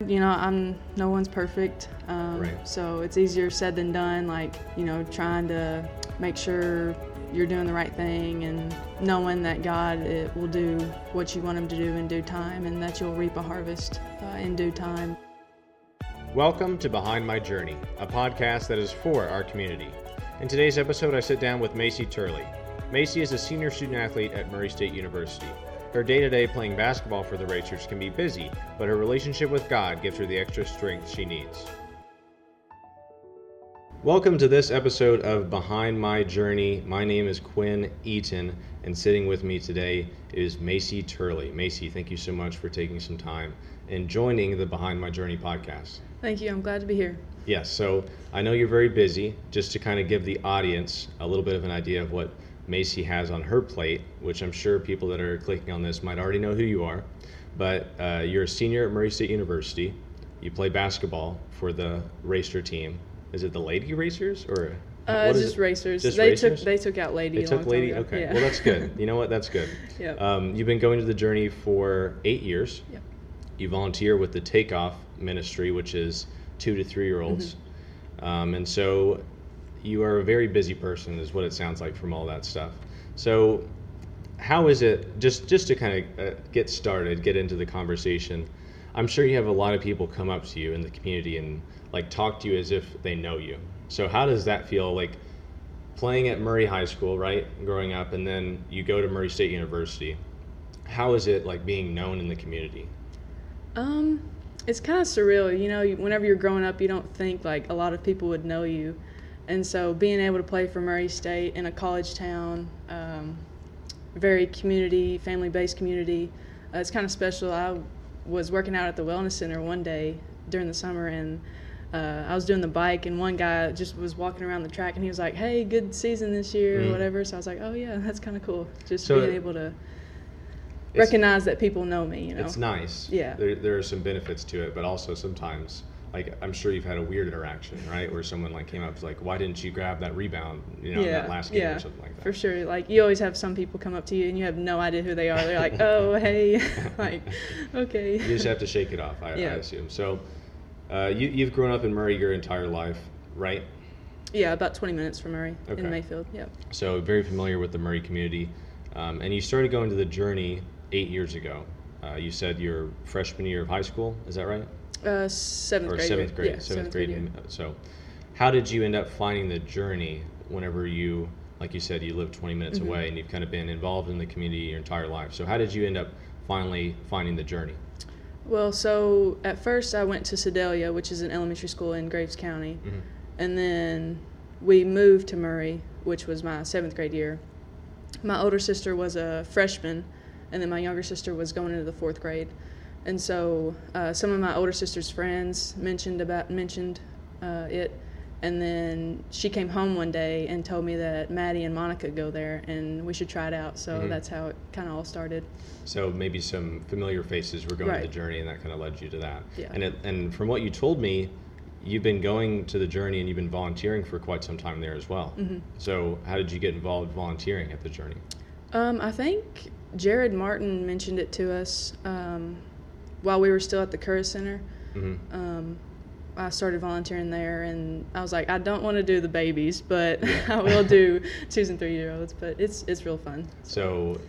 You know, I'm no one's perfect, um, Right. so it's easier said than done. Like you know, trying to make sure you're doing the right thing and knowing that God it will do what you want Him to do in due time, and that you'll reap a harvest uh, in due time. Welcome to Behind My Journey, a podcast that is for our community. In today's episode, I sit down with Macy Turley. Macy is a senior student athlete at Murray State University. Her day to day playing basketball for the Racers can be busy, but her relationship with God gives her the extra strength she needs. Welcome to this episode of Behind My Journey. My name is Quinn Eaton, and sitting with me today is Macy Turley. Macy, thank you so much for taking some time and joining the Behind My Journey podcast. Thank you. I'm glad to be here. Yes, so I know you're very busy. Just to kind of give the audience a little bit of an idea of what Macy has on her plate, which I'm sure people that are clicking on this might already know who you are. But uh, you're a senior at Murray State University. You play basketball for the racer team. Is it the Lady Racers or? Uh, just racers. Just they racers? took they took out lady. They took Lady. Okay, Yeah. well that's good. You know what? That's good. Yep. Um, you've been going to the journey for eight years. Yep. You volunteer with the Takeoff Ministry, which is two to three year olds. Mm-hmm. Um, and so you are a very busy person, is what it sounds like from all that stuff. So, how is it, just, just to kind of uh, get started, get into the conversation? I'm sure you have a lot of people come up to you in the community and like talk to you as if they know you. So, how does that feel like playing at Murray High School, right? Growing up, and then you go to Murray State University. How is it like being known in the community? Um, it's kind of surreal. You know, whenever you're growing up, you don't think like a lot of people would know you, and so being able to play for Murray State in a college town, um, very community, family-based community, uh, it's kind of special. I was working out at the wellness center one day during the summer, and uh, I was doing the bike, and one guy just was walking around the track, and he was like, "Hey, good season this year," Mm. or whatever. So I was like, "Oh yeah, that's kind of cool." Just So being able to recognize that people know me. You know. It's nice. Yeah. There, there are some benefits to it, but also sometimes, like I'm sure you've had a weird interaction, right? Where someone like came up to like, why didn't you grab that rebound, you know, in that last game yeah, or something like that. For sure. Like you always have some people come up to you and you have no idea who they are. They're like, "Oh, hey," like, okay. You just have to shake it off, I, I assume. So, uh, you, you've grown up in Murray your entire life, right? yeah, about 20 minutes from Murray Okay. in Mayfield. Yep. So very familiar with the Murray community, um, and you started going to the journey eight years ago. Uh, you said your freshman year of high school, is that right? Uh, seventh or grade. seventh grade, Yeah, seventh grade. year. in- So, how did you end up finding the journey whenever you, like you said, you live 20 minutes Mm-hmm. away and you've kind of been involved in the community your entire life? So, how did you end up finally finding the journey? Well, so at first I went to Sedalia, which is an elementary school in Graves County, Mhm. and then we moved to Murray, which was my seventh grade year. My older sister was a freshman, and then my younger sister was going into the fourth grade. And so uh, some of my older sister's friends mentioned about mentioned uh, it, and then she came home one day and told me that Maddie and Monica go there, and we should try it out. So Mhm. that's how it kind of all started. So maybe some familiar faces were going to the journey, and that kind of led you to that. Yeah. And it, and from what you told me, you've been going to the journey and you've been volunteering for quite some time there as well. Mhm. So, how did you get involved volunteering at the journey? Um, I think Jared Martin mentioned it to us um, while we were still at the Curris Center. hmm Um, I started volunteering there, and I was like, I don't want to do the babies, but I will do twos and three year olds. But it's it's real fun. So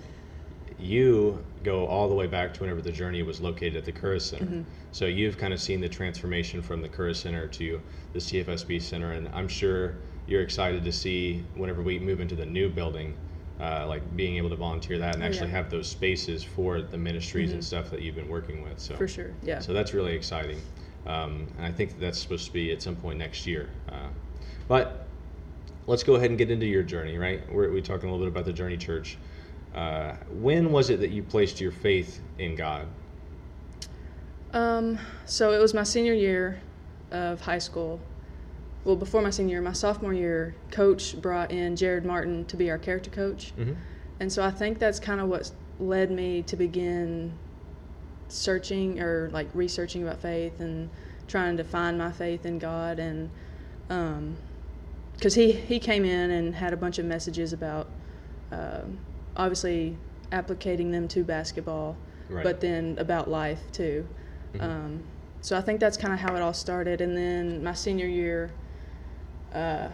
you go all the way back to whenever the journey was located at the Curris Center. Mhm. So you've kind of seen the transformation from the Curris Center to the CFSB Center, and I'm sure you're excited to see whenever we move into the new building, uh, like being able to volunteer that and Oh, actually yeah. have those spaces for the ministries and Mhm. stuff that you've been working with. So For sure, yeah. So that's really exciting, um, and I think that that's supposed to be at some point next year. Uh, but let's go ahead and get into your journey, right? We're, we're talking a little bit about the Journey Church. Uh, when was it that you placed your faith in God? Um, so it was my senior year of high school. Well, before my senior year, my sophomore year, coach brought in Jared Martin to be our character coach. Mm-hmm. And so I think that's kind of what led me to begin searching or like researching about faith and trying to find my faith in God. And because he, he came in and had a bunch of messages about um obviously applicating them to basketball, Right. but then about life too. Mhm. Um, so I think that's kind of how it all started. And then my senior year, uh,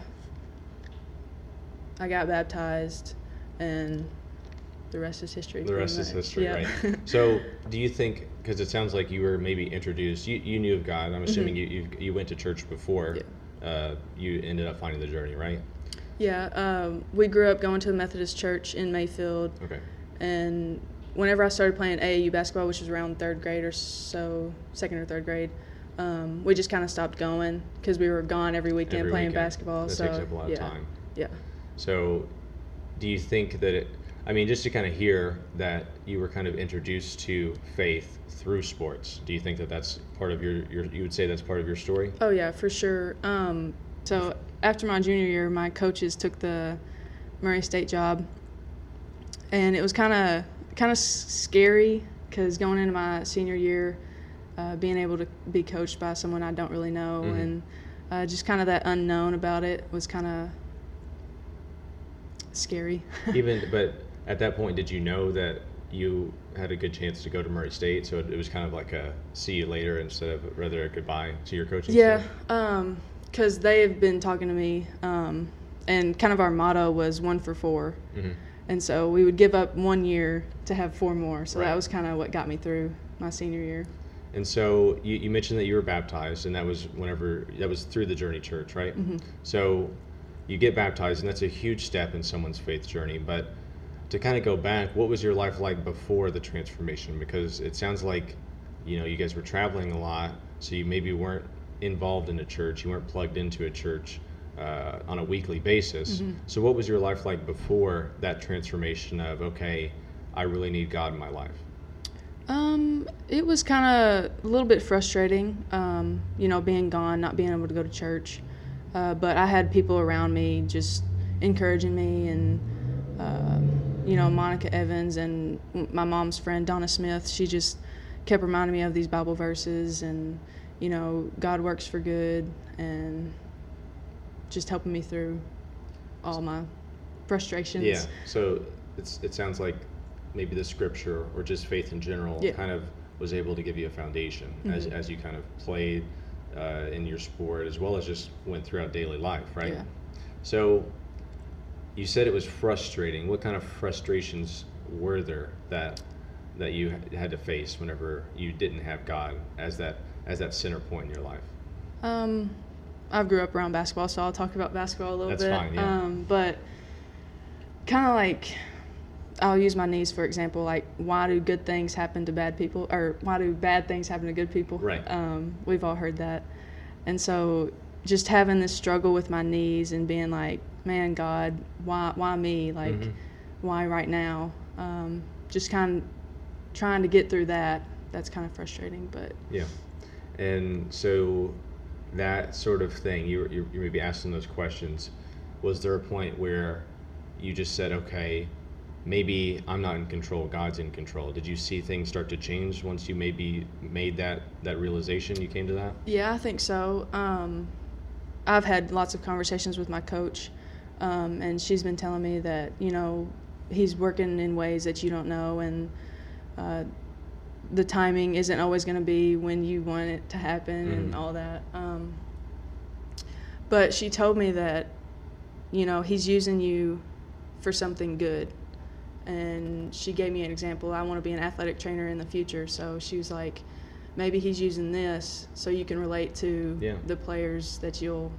I got baptized, and the rest is history. The rest is history, Yeah. right? So, do you think? Because it sounds like you were maybe introduced. You, you knew of God. I'm assuming you, you you went to church before. Uh, you ended up finding the journey, right? yeah, um, we grew up going to the Methodist church in Mayfield, Okay. and whenever I started playing AAU basketball, which was around third grade or so, second or third grade, um, we just kind of stopped going because we were gone every weekend Every playing weekend. basketball. That so takes up a lot yeah, of time. yeah. So, do you think that it? I mean, just to kind of hear that you were kind of introduced to faith through sports. Do you think that that's part of your, your you would say that's part of your story? Oh yeah, for sure. Um, so after my junior year, my coaches took the Murray State job, and it was kind of kind of scary because going into my senior year, uh, being able to be coached by someone I don't really know, Mhm. and uh, just kind of that unknown about it was kind of scary. Even, but at that point, did you know that you had a good chance to go to Murray State? So it, it was kind of like a see you later instead of rather a goodbye to your coaching Yeah, because they have been talking to me, um, and kind of our motto was one for four. Mhm. And so we would give up one year to have four more. So Right. that was kind of what got me through my senior year. And so you, you mentioned that you were baptized, and that was whenever that was through the Journey Church, right? Mm-hmm. So you get baptized, and that's a huge step in someone's faith journey. But to kind of go back, what was your life like before the transformation? Because it sounds like you know you guys were traveling a lot, so you maybe weren't involved in a church, you weren't plugged into a church uh, on a weekly basis. Mm-hmm. So what was your life like before that transformation of okay, I really need God in my life? Um, it was kind of a little bit frustrating, um, you know, being gone, not being able to go to church. Uh, but I had people around me just encouraging me, and um you know, Monica Evans and my mom's friend Donna Smith. She just kept reminding me of these Bible verses, and you know, God works for good, and just helping me through all my frustrations. Yeah. So it's it sounds like maybe the scripture or just faith in general Yeah. Mm-hmm. kind of was able to give you a foundation as as you kind of played uh, in your sport as well as just went throughout daily life, right? Yeah. So you said it was frustrating. What kind of frustrations were there that that you had to face whenever you didn't have God as that as that center point in your life? Um, I've grew up around basketball, so I'll talk about basketball a little That's bit. fine, yeah. Um, but kind of like, I'll use my knees for example. Like, why do good things happen to bad people, or why do bad things happen to good people? Right. Um, we've all heard that, and so just having this struggle with my knees and being like, man, God, why, why me? Like, Mhm. why right now? Um, just kind of trying to get through that. That's kind of frustrating, but Yeah. And so that sort of thing, you you you maybe asking those questions. Was there a point where you just said, okay, maybe I'm not in control, God's in control? Did you see things start to change once you maybe made that that realization? You came to that. Yeah, I think so. Um, I've had lots of conversations with my coach, um, and she's been telling me that you know he's working in ways that you don't know, and uh, the timing isn't always going to be when you want it to happen and Mhm. all that. Um, but she told me that you know he's using you for something good and she gave me an example i want to be an athletic trainer in the future so she was like maybe he's using this so you can relate to Yeah. the players that you'll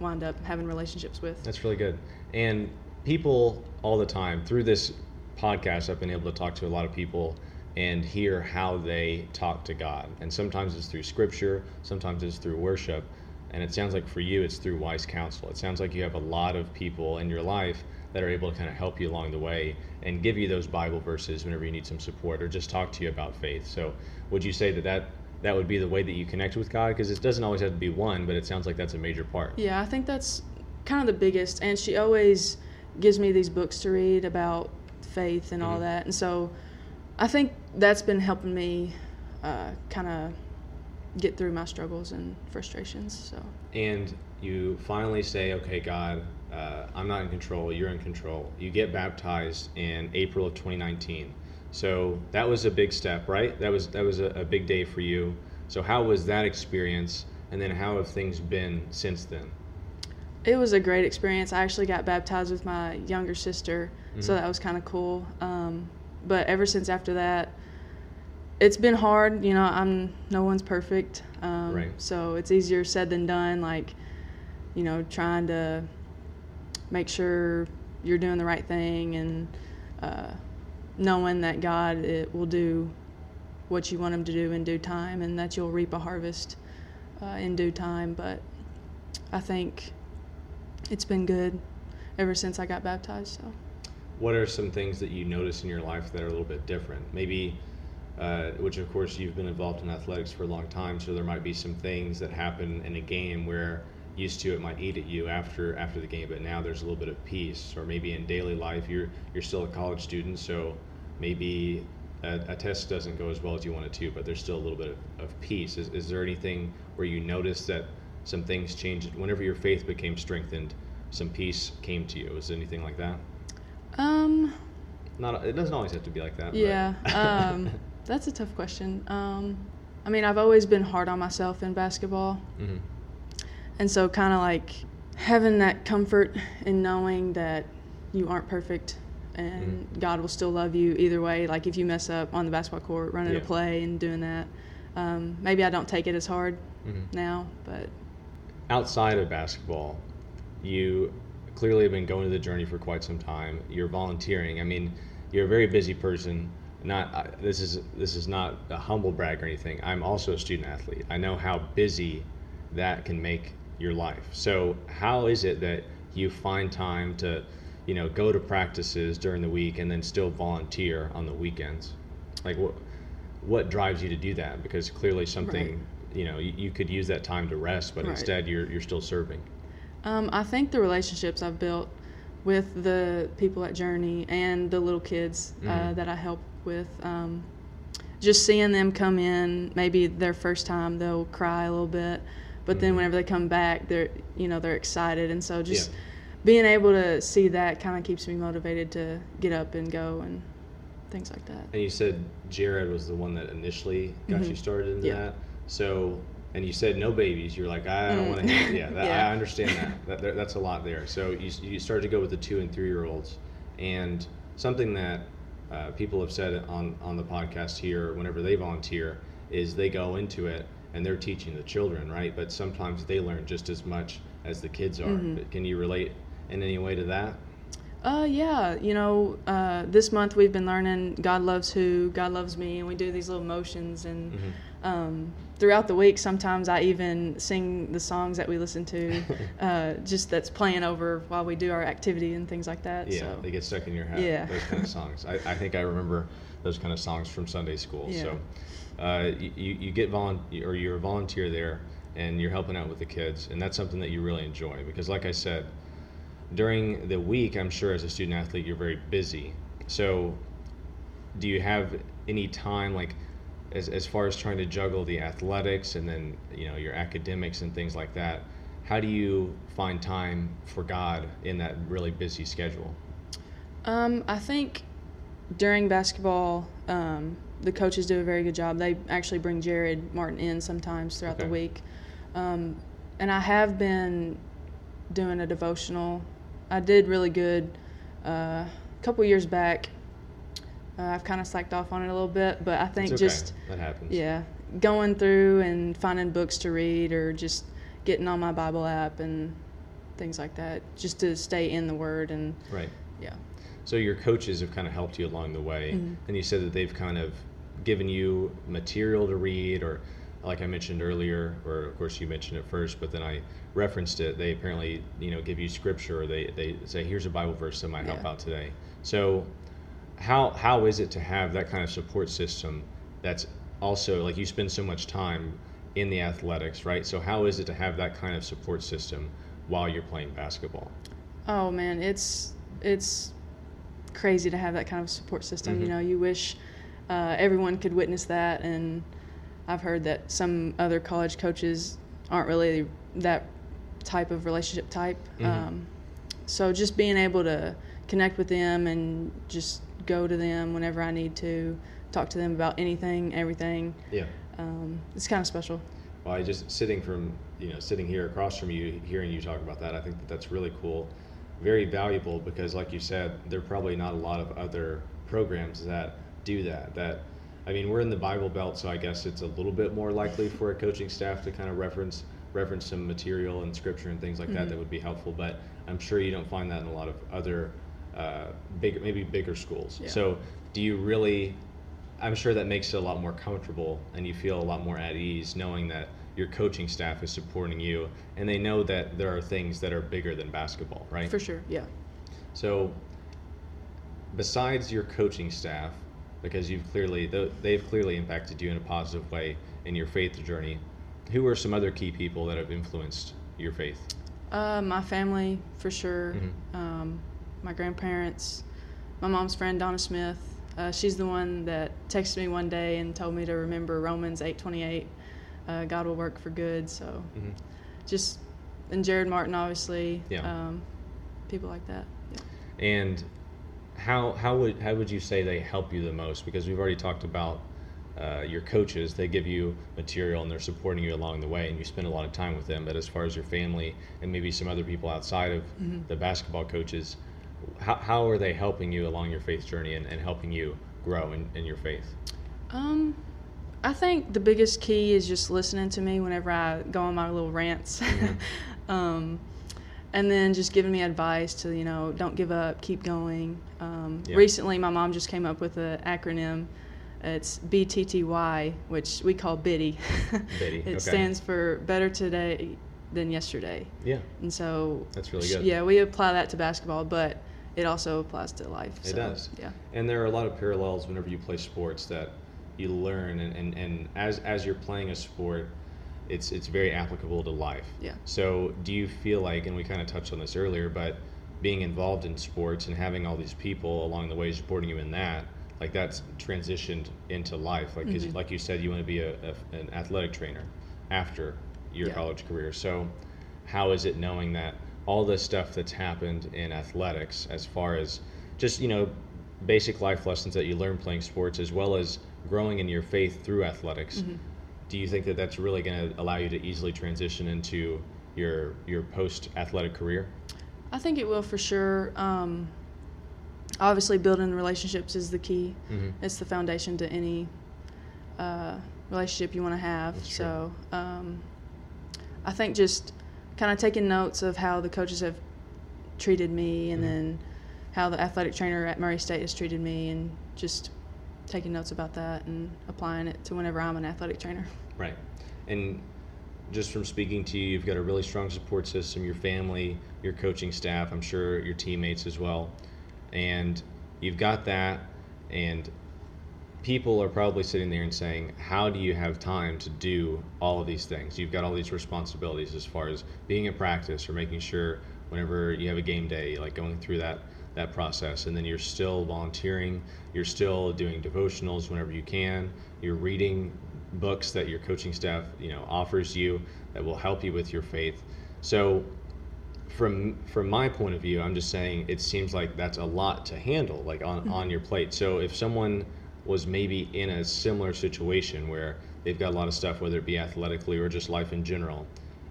wind up having relationships with That's really good. And people all the time through this podcast, I've been able to talk to a lot of people and hear how they talk to God. And sometimes it's through scripture, sometimes it's through worship. And it sounds like for you, it's through wise counsel. It sounds like you have a lot of people in your life that are able to kind of help you along the way and give you those Bible verses whenever you need some support or just talk to you about faith. So, would you say that that, that would be the way that you connect with God? Because it doesn't always have to be one, but it sounds like that's a major part. yeah i think that's kind of the biggest and she always gives me these books to read about faith and all Mhm. that and so i think that's been helping me uh, kind of get through my struggles and frustrations so and you finally say, "Okay, God, uh, I'm not in control. You're in control." You get baptized in April of 2019. So that was a big step, right? That was that was a, a big day for you. So how was that experience, and then how have things been since then? It was a great experience. I actually got baptized with my younger sister, so Mhm. that was kind of cool. Um, but ever since after that, it's been hard. You know, I'm no one's perfect, um, Right. so it's easier said than done. Like, you know, trying to make sure you're doing the right thing and uh, knowing that God it will do what you want Him to do in due time, and that you'll reap a harvest uh, in due time. But I think it's been good ever since I got baptized. So. What are some things that you notice in your life that are a little bit different? Maybe, uh, which of course you've been involved in athletics for a long time, so there might be some things that happen in a game where used to it might eat at you after after the game, but now there's a little bit of peace. Or maybe in daily life you're you're still a college student, so maybe a, a test doesn't go as well as you want it to, but there's still a little bit of, of peace. Is, is there anything where you notice that some things changed whenever your faith became strengthened? Some peace came to you. Is there anything like that? Um, Not. It doesn't always have to be like that. yeah, um, that's a tough question. Um, I mean, I've always been hard on myself in basketball, Mhm. And so kind of like having that comfort in knowing that you aren't perfect and Mhm. God will still love you either way. Like if you mess up on the basketball court, running Yeah. a play and doing that, um, maybe I don't take it as hard Mhm. now, but Outside of basketball, you clearly have been going to the journey for quite some time. You're volunteering. I mean, you're a very busy person. Not I- this is this is not a humble brag or anything. I'm also a student athlete. I know how busy that can make your life. So how is it that you find time to, you know, go to practices during the week and then still volunteer on the weekends? Like what what drives you to do that? Because clearly something Right. you know you, you could use that time to rest, but Right. instead you're you're still serving. Um, I think the relationships I've built with the people at Journey and the little kids uh, Mhm. that I help with, um, just seeing them come in, maybe their first time they'll cry a little bit, but then Mhm. whenever they come back, they're you know they're excited, and so just Yeah. being able to see that kind of keeps me motivated to get up and go and things like that. And you said Jared was the one that initially got Mhm. you started in Yeah. that. So, and you said no babies. You're like, I don't Mm. want to. Yeah, that, Yeah. I understand that. that there, that's a lot there. So you you started to go with the two and three year olds, and something that uh, people have said on on the podcast here, whenever they volunteer, is they go into it and they're teaching the children, right? But sometimes they learn just as much as the kids are. Mhm. But can you relate in any way to that? Uh, yeah, you know, uh, this month we've been learning God loves who, God loves me, and we do these little motions. And Mhm. um, throughout the week, sometimes I even sing the songs that we listen to, uh, just that's playing over while we do our activity and things like that. Yeah, so. they get stuck in your head. Yeah. Those kind of songs. I, I think I remember those kind of songs from Sunday school. Yeah. So, uh, you, you get volun or you're a volunteer there, and you're helping out with the kids, and that's something that you really enjoy because, like I said, during the week, I'm sure as a student athlete, you're very busy. So, do you have any time like? As, as far as trying to juggle the athletics and then you know your academics and things like that, how do you find time for God in that really busy schedule? Um, I think during basketball, um, the coaches do a very good job. They actually bring Jared Martin in sometimes throughout Okay. the week. Um, and I have been doing a devotional. I did really good uh, a couple years back. Uh, I've kind of slacked off on it a little bit, but I think okay. just that happens. yeah, going through and finding books to read or just getting on my Bible app and things like that, just to stay in the Word and Right. yeah. So your coaches have kind of helped you along the way, Mhm. and you said that they've kind of given you material to read, or like I mentioned earlier, or of course you mentioned it first, but then I referenced it. They apparently, you know, give you scripture, or they they say, "Here's a Bible verse that might help Yeah. out today." So, how how is it to have that kind of support system? That's also like you spend so much time in the athletics, right? So how is it to have that kind of support system while you're playing basketball? Oh man, it's it's crazy to have that kind of support system. Mhm. You know, you wish uh, everyone could witness that, and I've heard that some other college coaches aren't really that type of relationship type. Mhm. Um, so just being able to connect with them and just go to them whenever I need to, talk to them about anything, everything. Yeah. um, it's kind of special. Well, I just sitting from you know sitting here across from you, hearing you talk about that, I think that that's really cool, very valuable because, like you said, there are probably not a lot of other programs that do that. That I mean, we're in the Bible Belt, so I guess it's a little bit more likely for a coaching staff to kind of reference reference some material and scripture and things like that Mhm. that would be helpful. But I'm sure you don't find that in a lot of other uh, bigger, maybe bigger schools. Yeah. So, do you really? I'm sure that makes it a lot more comfortable, and you feel a lot more at ease knowing that your coaching staff is supporting you, and they know that there are things that are bigger than basketball, right? For sure, yeah. So, besides your coaching staff, because you've clearly they've clearly impacted you in a positive way in your faith journey, who are some other key people that have influenced your faith? Uh, my family, for sure. Mhm. Um, my grandparents, my mom's friend Donna Smith. Uh, she's the one that texted me one day and told me to remember Romans eight twenty eight. Uh, God will work for good. So Mm-hmm. just and Jared Martin, obviously. Yeah. Um, people like that. Yeah. And how how would how would you say they help you the most? Because we've already talked about uh, your coaches. They give you material and they're supporting you along the way, and you spend a lot of time with them. But as far as your family and maybe some other people outside of Mhm. the basketball coaches, how, how are they helping you along your faith journey and, and helping you grow in, in your faith? Um, I think the biggest key is just listening to me whenever I go on my little rants. Mhm. um, and then just giving me advice to, you know, don't give up, keep going. Um, Yeah. Recently, my mom just came up with an acronym. It's BTTY, which we call BIDDY. Biddy, it okay. stands for Better Today Than Yesterday. Yeah, And so, that's really good. yeah, we apply that to basketball, but it also applies to life. It so, does. Yeah. And there are a lot of parallels whenever you play sports that you learn, and, and, and as, as you're playing a sport, it's, it's very applicable to life. Yeah. So, do you feel like, and we kind of touched on this earlier, but being involved in sports and having all these people along the way supporting you in that, like that's transitioned into life. Like, Mhm. like you said, you want to be a, a, an athletic trainer after your Yeah. college career. So, how is it knowing that all the stuff that's happened in athletics, as far as just you know, basic life lessons that you learn playing sports, as well as growing in your faith through athletics? Mhm. Do you think that that's really going to allow you to easily transition into your your post athletic career? I think it will for sure. Um, obviously, building relationships is the key. Mm-hmm. It's the foundation to any uh, relationship you want to have. That's so, um, I think just kind of taking notes of how the coaches have treated me, and Mhm. then how the athletic trainer at Murray State has treated me, and just taking notes about that and applying it to whenever I'm an athletic trainer. Right. And just from speaking to you, you've got a really strong support system, your family, your coaching staff, I'm sure your teammates as well. And you've got that, and people are probably sitting there and saying, How do you have time to do all of these things? You've got all these responsibilities as far as being in practice or making sure whenever you have a game day, like going through that that process. And then you're still volunteering you're still doing devotionals whenever you can you're reading books that your coaching staff you know offers you that will help you with your faith. So from from my point of view i'm just saying it seems like that's a lot to handle like on mm-hmm. on your plate. So if someone was maybe in a similar situation where they've got a lot of stuff whether it be athletically or just life in general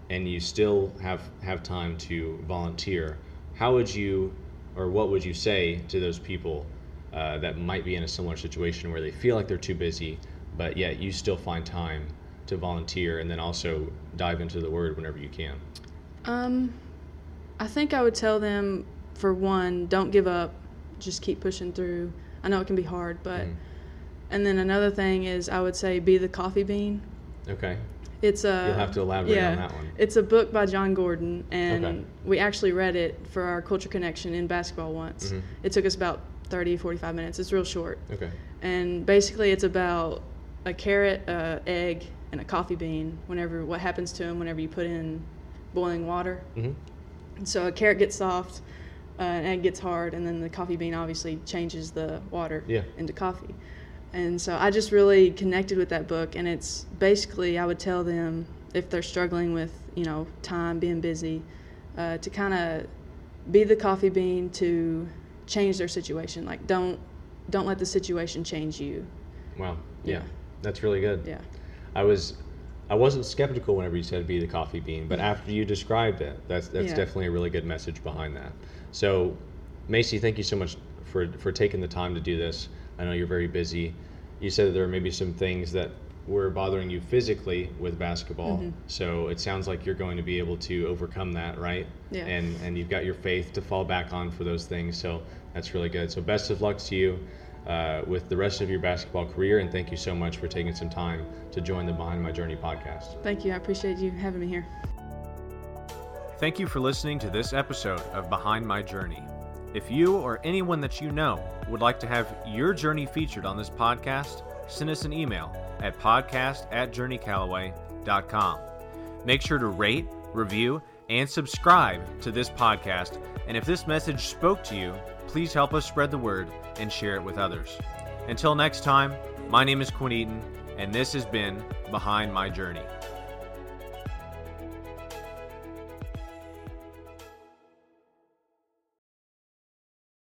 and you still have have time to volunteer how would you or what would you say to those people uh, that might be in a similar situation where they feel like they're too busy but yet you still find time to volunteer and then also dive into the word whenever you can Um, I think I would tell them for one, don't give up, just keep pushing through. I know it can be hard, but Mhm. and then another thing is I would say be the coffee bean. okay It's a You'll have to elaborate yeah, on that one. It's a book by Jon Gordon, and Okay. we actually read it for our culture connection in basketball once. Mhm. It took us about 30, 45 minutes. It's real short, okay and basically it's about a carrot, a egg, and a coffee bean. Whenever what happens to them whenever you put in boiling water. hmm And so a carrot gets soft, uh, an egg gets hard, and then the coffee bean obviously changes the water Yeah. into coffee. And so I just really connected with that book, and it's basically I would tell them if they're struggling with you know time, being busy, uh, to kind of be the coffee bean to change their situation. Like don't don't let the situation change you. wow yeah. Yeah. that's really good Yeah. I was I wasn't skeptical whenever you said be the coffee bean, but after you described it, that's that's Yeah. definitely a really good message behind that. So, Macy, thank you so much for for taking the time to do this. I know you're very busy. You said that there may be some things that were bothering you physically with basketball. Mm-hmm. So it sounds like you're going to be able to overcome that, right? Yeah. And and you've got your faith to fall back on for those things. So that's really good. So best of luck to you uh, with the rest of your basketball career, and thank you so much for taking some time to join the Behind My Journey podcast. Thank you. I appreciate you having me here. Thank you for listening to this episode of Behind My Journey. If you or anyone that you know would like to have your journey featured on this podcast, send us an email at podcast at journeycallaway.com. Make sure to rate, review, and subscribe to this podcast. And if this message spoke to you, please help us spread the word and share it with others. Until next time, my name is Quinn Eaton, and this has been Behind My Journey.